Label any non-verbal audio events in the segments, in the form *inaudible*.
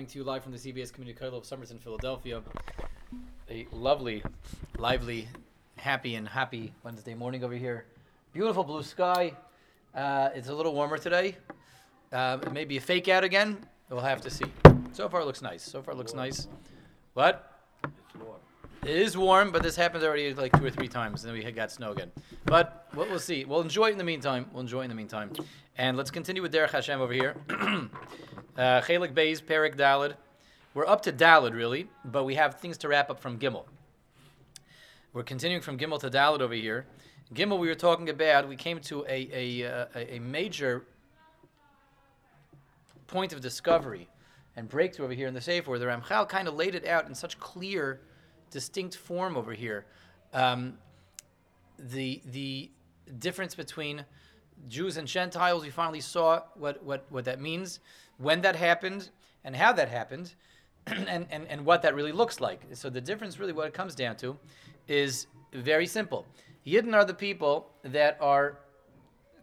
Coming to you live from the CBS Community College of Somerton, Philadelphia. A lovely, lively, happy, and happy Wednesday morning over here. Beautiful blue sky. Uh, it's a little warmer today. Uh, it may be a fake out again. We'll have to see. So far, it looks nice. So far, it looks nice. What? It is warm, but this happened already like two or three times, and then we had got snow again. But we'll, we'll see. We'll enjoy it in the meantime. We'll enjoy it in the meantime. And let's continue with Derech Hashem over here. *clears throat* uh, Chelik Perik Dalid. We're up to Dalid, really, but we have things to wrap up from Gimel. We're continuing from Gimel to Dalid over here. Gimel, we were talking about, we came to a, a, uh, a major point of discovery and breakthrough over here in the Sefer, where the Ramchal kind of laid it out in such clear, distinct form over here. Um, the the difference between Jews and Gentiles, we finally saw what, what, what that means, when that happened, and how that happened, *clears throat* and, and, and what that really looks like. So the difference, really, what it comes down to, is very simple. Yidden are the people that are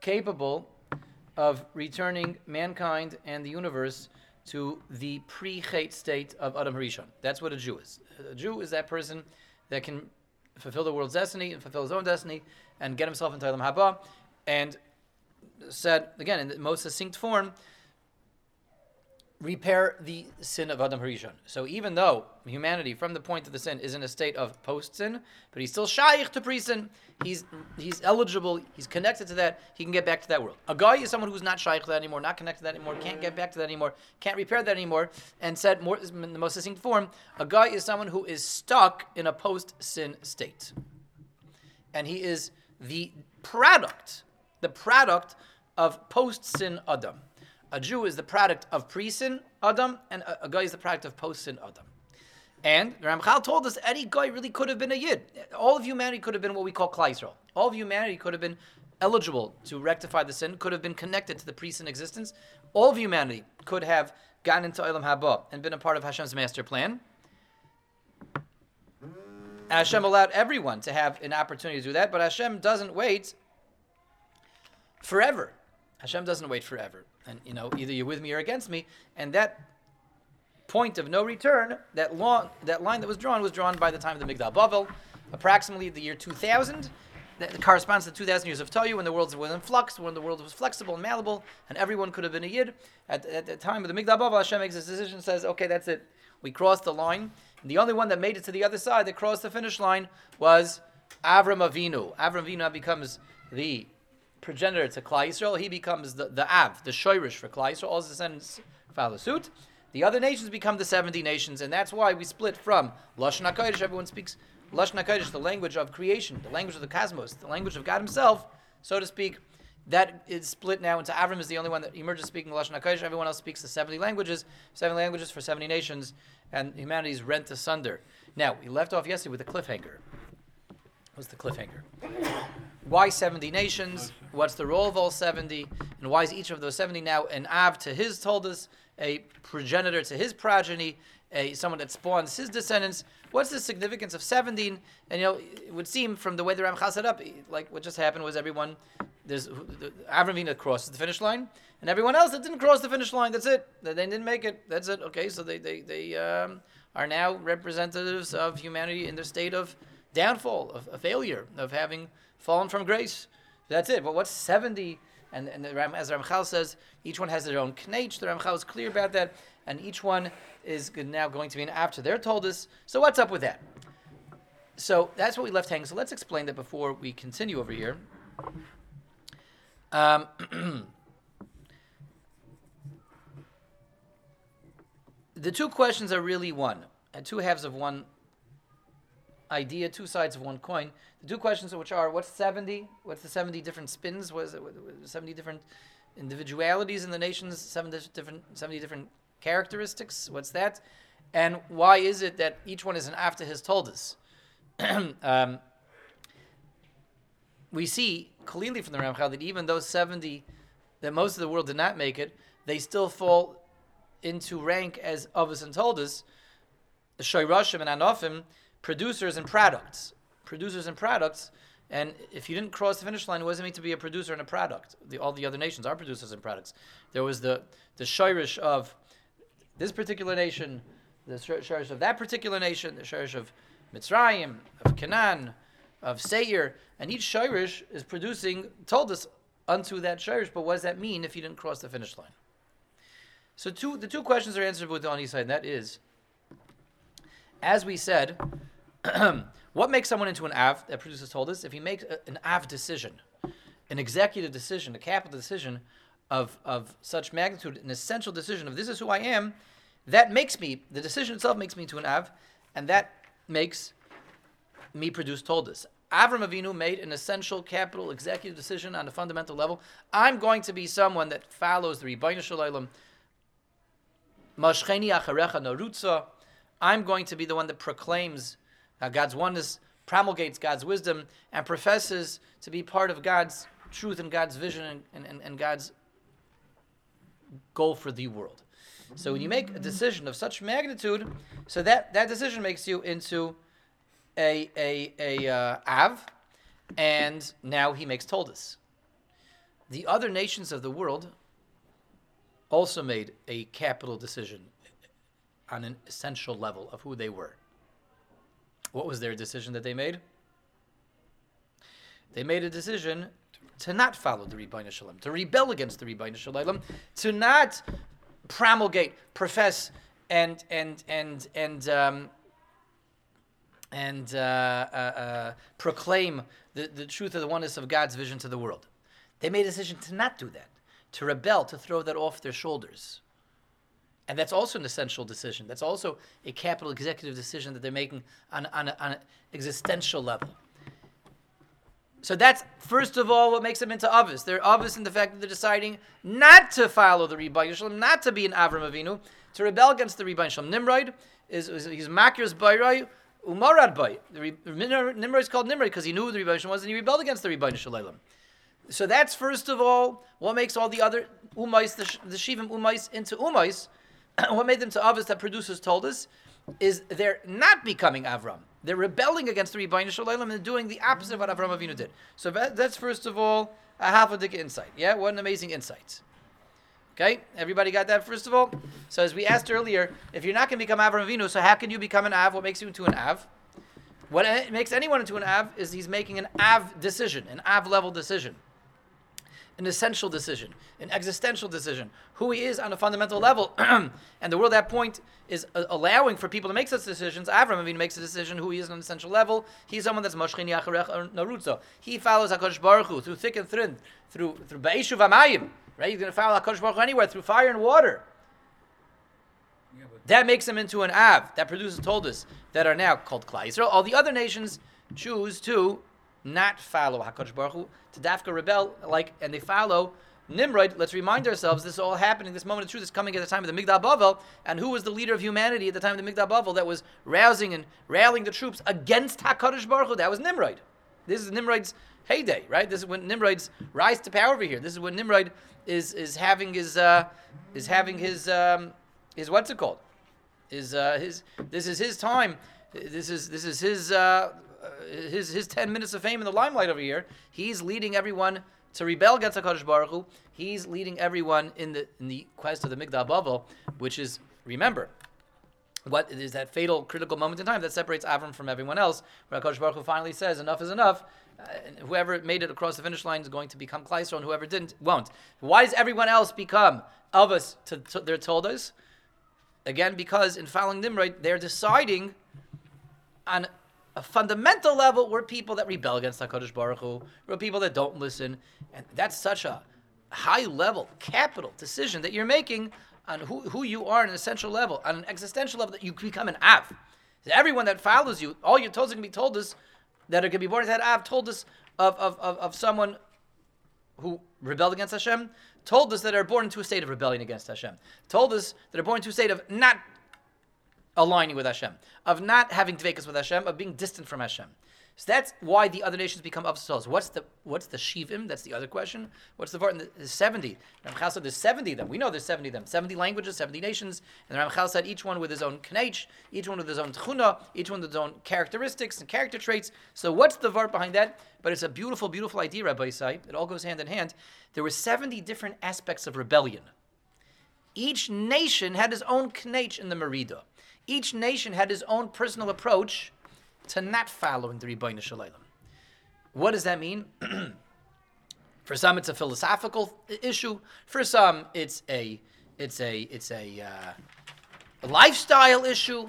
capable of returning mankind and the universe to the pre-chait state of Adam Harishon. That's what a Jew is. A Jew is that person that can fulfill the world's destiny and fulfill his own destiny and get himself into Olam Haba. And said again in the most succinct form, repair the sin of Adam Harishon. So even though humanity, from the point of the sin, is in a state of post-sin, but he's still shaykh to pre-sin, he's he's eligible, he's connected to that, he can get back to that world. A goy is someone who's not shaykh to that anymore, not connected to that anymore, can't get back to that anymore, can't repair that anymore, and said more in the most succinct form, a goy is someone who is stuck in a post-sin state. And he is the product, the product of post-sin Adam. A Jew is the product of pre-sin Adam, and a, a goy is the product of post-sin Adam. And Ramchal told us any goy really could have been a Yid. All of humanity could have been what we call Klal All of humanity could have been eligible to rectify the sin, could have been connected to the pre-sin existence. All of humanity could have gotten into Olam Haba and been a part of Hashem's master plan. Hashem allowed everyone to have an opportunity to do that, but Hashem doesn't wait forever. Hashem doesn't wait forever. And you know, either you're with me or against me. And that point of no return, that long, that line that was drawn was drawn by the time of the Migdal Bavel, approximately the year 2000. That corresponds to 2,000 years of Tohu, when the world was in flux, when the world was flexible and malleable, and everyone could have been a Yid. At, at the time of the Migdal Bavel, Hashem makes this decision says, okay, that's it. We crossed the line. And the only one that made it to the other side, that crossed the finish line, was Avram Avinu. Avram Avinu becomes the progenitor to Klal Yisrael, he becomes the, the Av, the Shoirish for Klal Yisrael. All his descendants follow suit. The other nations become the 70 nations, and that's why we split from Lashon HaKodesh, everyone speaks Lashon HaKodesh, the language of creation, the language of the cosmos, the language of God himself, so to speak. That is split now into Avram is the only one that emerges speaking Lashon HaKodesh. Everyone else speaks the 70 languages, 70 languages for 70 nations, and humanity is rent asunder. Now, we left off yesterday with a cliffhanger. What's the cliffhanger? Why 70 nations? What's the role of all 70? And why is each of those 70 now an Av to his toldus, a progenitor to his progeny, a someone that spawns his descendants? What's the significance of 70? And you know, it would seem from the way the Ramchal set up, like what just happened was everyone, there's Avram Avinu crosses the finish line, and everyone else that didn't cross the finish line, that's it. They didn't make it. That's it. Okay, so they, they, they um, are now representatives of humanity in their state of downfall, of, a failure, of having fallen from grace. That's it. But what's 70? And, and the Ram, as Ramchal says, each one has their own knech. The Ramchal is clear about that. And each one is now going to be an after they're toldus. So what's up with that? So that's what we left hanging. So let's explain that before we continue over here. Um, *clears throat* the two questions are really one, and two halves of one idea, two sides of one coin. The two questions which are what's 70? What's the 70 different spins? What is it? 70 different individualities in the nations, 70 different, 70 different characteristics? What's that? And why is it that each one is an after his toldus? *clears throat* um, we see clearly from the Ramchal that even those 70, that most of the world did not make it, they still fall into rank as Avos and toldus, the Shoyrashim and Anofim, producers and products. Producers and products. And if you didn't cross the finish line, it wasn't meant to be a producer and a product. The, all the other nations are producers and products. There was the the shirish of this particular nation, the shirish of that particular nation, the shirish of Mitzrayim, of Canaan, of Seir, and each shirish is producing, toldus unto that shirish, but what does that mean if you didn't cross the finish line? So two, the two questions are answered with on each side, and that is, as we said, *clears throat* what makes someone into an av that producers toldus? If he makes a, an av decision, an executive decision, a capital decision of, of such magnitude, an essential decision of this is who I am, that makes me, the decision itself makes me into an av, and that makes me produce toldus. Avram Avinu made an essential capital executive decision on a fundamental level. I'm going to be someone that follows the Ribono Shel Olam. Mashcheni acharecha narutza. I'm going to be the one that proclaims uh, God's oneness, promulgates God's wisdom, and professes to be part of God's truth and God's vision and, and, and God's goal for the world. So when you make a decision of such magnitude, so that, that decision makes you into a a a uh, Av, and now he makes Toldus. The other nations of the world also made a capital decision on an essential level of who they were. What was their decision that they made? They made a decision to not follow the Ribono Shel Olam, to rebel against the Ribono Shel Olam, to not promulgate, profess, and and and and um, and uh, uh, uh, proclaim the, the truth of the oneness of God's vision to the world. They made a decision to not do that, to rebel, to throw that off their shoulders. And that's also an essential decision. That's also a capital executive decision that they're making on, on, a, on an existential level. So that's first of all what makes them into Avos. They're Avos in the fact that they're deciding not to follow the Rebbe not to be an Avram Avinu, to rebel against the Rebbe Shalom. Nimrod is, is he's Makir's Bayrai, Umarad Bay. Nimrod is called Nimrod because he knew who the Rebbeinu was and he rebelled against the Ribono Shel Olam. So that's first of all what makes all the other umais, the, the shivim umais into umais. *clears throat* what made them to avos that producers toldus is they're not becoming Avram. They're rebelling against the Ribono Shel Olam and doing the opposite of what Avram Avinu did. So that, that's first of all a half a dick insight. Yeah, what an amazing insight. Okay, everybody got that first of all. So as we asked earlier, if you're not going to become Avram Avinu, so how can you become an Av? What makes you into an Av? What makes anyone into an Av is he's making an Av decision, an Av level decision, an essential decision, an existential decision, who he is on a fundamental level. *clears throat* and the world at that point is uh, allowing for people to make such decisions. Avram Avinu makes a decision who he is on an essential level. He's someone that's Moshchini Acharech Narutzo. He follows HaKadosh Baruch Hu through thick and thin, through, through Ba'eshu Vamayim. Right? He's going to follow HaKadosh Baruch Hu anywhere through fire and water. Yeah, that makes him into an Av. That produces toldus that are now called Klal Yisrael. All the other nations choose to not follow HaKadosh Baruch Hu, to dafka rebel, like, and they follow Nimrod. Let's remind ourselves this is all happening. This moment of truth is coming at the time of the Migdal Bavel, and who was the leader of humanity at the time of the Migdal Bavel that was rousing and rallying the troops against Hakadosh Baruch Hu? That was Nimrod. This is Nimrod's heyday, right? This is when Nimrod's rise to power over here. This is when Nimrod is is having his uh, is having his um, his what's it called? His uh, his this is his time. This is this is his uh, his his ten minutes of fame in the limelight over here. He's leading everyone to rebel against Hakadosh Baruch Hu. He's leading everyone in the in the quest of the Migdal Bavel, which is remember what is that fatal critical moment in time that separates Avram from everyone else, where Hakadosh Baruch Hu finally says, "Enough is enough." Uh, whoever made it across the finish line is going to become Kleister, and whoever didn't won't. Why does everyone else become Elvis to, to their us Again, because in following Nimrod, they're deciding on a fundamental level we're people that rebel against HaKadosh Baruch Hu. We're people that don't listen. And that's such a high level, capital decision that you're making on who, who you are on an essential level, on an existential level, that you become an Av. Everyone that follows you, all your toes are going to be toldus that are going to be born into that Av toldus of, of, of, of someone who rebelled against Hashem, toldus that are born into a state of rebellion against Hashem, toldus that are born into a state of not aligning with Hashem, of not having dvekas with Hashem, of being distant from Hashem. So that's why the other nations become obstacles. What's the what's the shivim? That's the other question. What's the part? There's seventy. Ramchal said there's seventy of them. We know there's seventy of them. Seventy languages, seventy nations. And Ramchal said each one with his own knech, each one with his own tchuna, each one with his own characteristics and character traits. So what's the vart behind that? But it's a beautiful, beautiful idea, Rabbi Isai. It all goes hand in hand. There were seventy different aspects of rebellion each nation had his own knech in the Merida. Each nation had his own personal approach to not following the Ribono Shel Olam. What does that mean? *clears throat* For some, it's a philosophical issue. For some, it's a it's a it's a, uh, a lifestyle issue.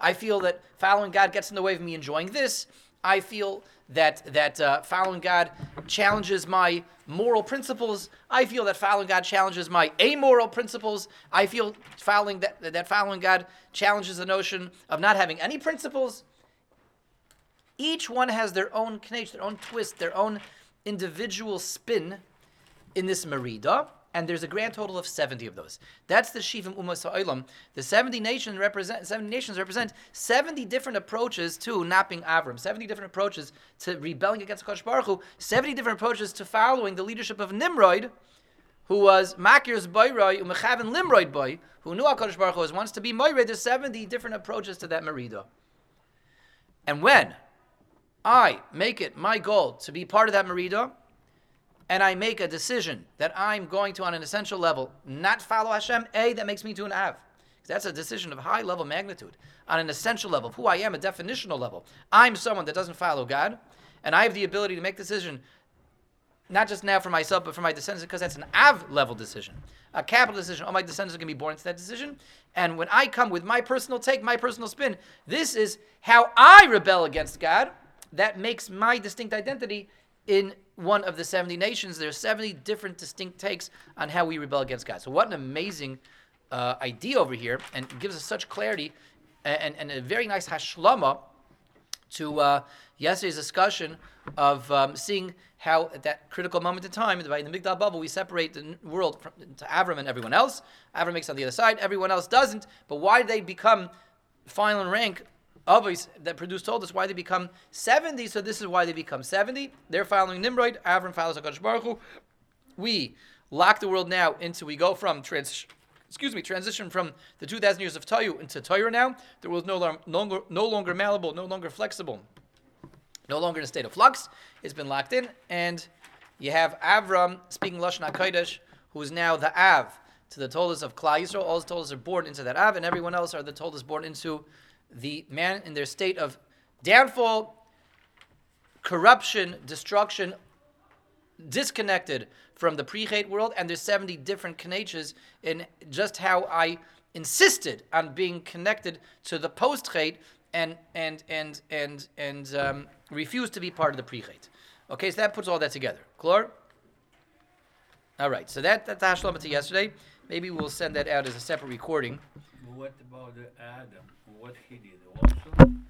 I feel that following God gets in the way of me enjoying this. I feel that that uh, following God challenges my moral principles. I feel that following God challenges my amoral principles. I feel following that that following God challenges the notion of not having any principles. Each one has their own connection, their own twist, their own individual spin in this merida and there's a grand total of 70 of those. That's the Shivim Umas Ha'olam. The 70 nations represent 70 nations represent 70 different approaches to napping Avram, 70 different approaches to rebelling against Kosh Baruch Hu, 70 different approaches to following the leadership of Nimrod, who was Makir's Boyroi, Umechaven Limrod Boy, who knew HaKadosh Baruch Hu was wants to be Moired. There's 70 different approaches to that Merida. And when I make it my goal to be part of that Merida, and I make a decision that I'm going to, on an essential level, not follow Hashem, A, that makes me to an Av. That's a decision of high level magnitude. On an essential level, of who I am, a definitional level. I'm someone that doesn't follow God, and I have the ability to make decision not just now for myself, but for my descendants, because that's an Av level decision. A capital decision. All my descendants are going to be born into that decision. And when I come with my personal take, my personal spin, this is how I rebel against God. That makes my distinct identity in one of the 70 nations. There are 70 different distinct takes on how we rebel against God. So, what an amazing uh, idea over here, and gives us such clarity and, and a very nice hashlama to uh, yesterday's discussion of um, seeing how at that critical moment in time, in the Migdal Bavel, we separate the world from, to Avram and everyone else. Avram makes on the other side, everyone else doesn't. But why did they become final in rank Avos that produced toldus why they become 70, so this is why they become 70. They're following Nimrod, Avram follows HaKadosh Baruch Hu. We lock the world now into, we go from trans, excuse me, transition from the 2,000 years of Tohu into Torah now. The world is no longer, no longer malleable, no longer flexible, no longer in a state of flux. It's been locked in, and you have Avram speaking Lashon HaKodesh, who is now the Av to the Tolas of Klal Yisrael. All the Tolas are born into that Av, and everyone else are the Tolas born into the man in their state of downfall, corruption, destruction, disconnected from the pre-hate world, and there's 70 different knaches in just how I insisted on being connected to the post-hate and and and and and um, refused to be part of the pre-hate. Okay, so that puts all that together. Clear? All right, so that that's Hashlama to yesterday. Maybe we'll send that out as a separate recording. What about Adam? What he did also?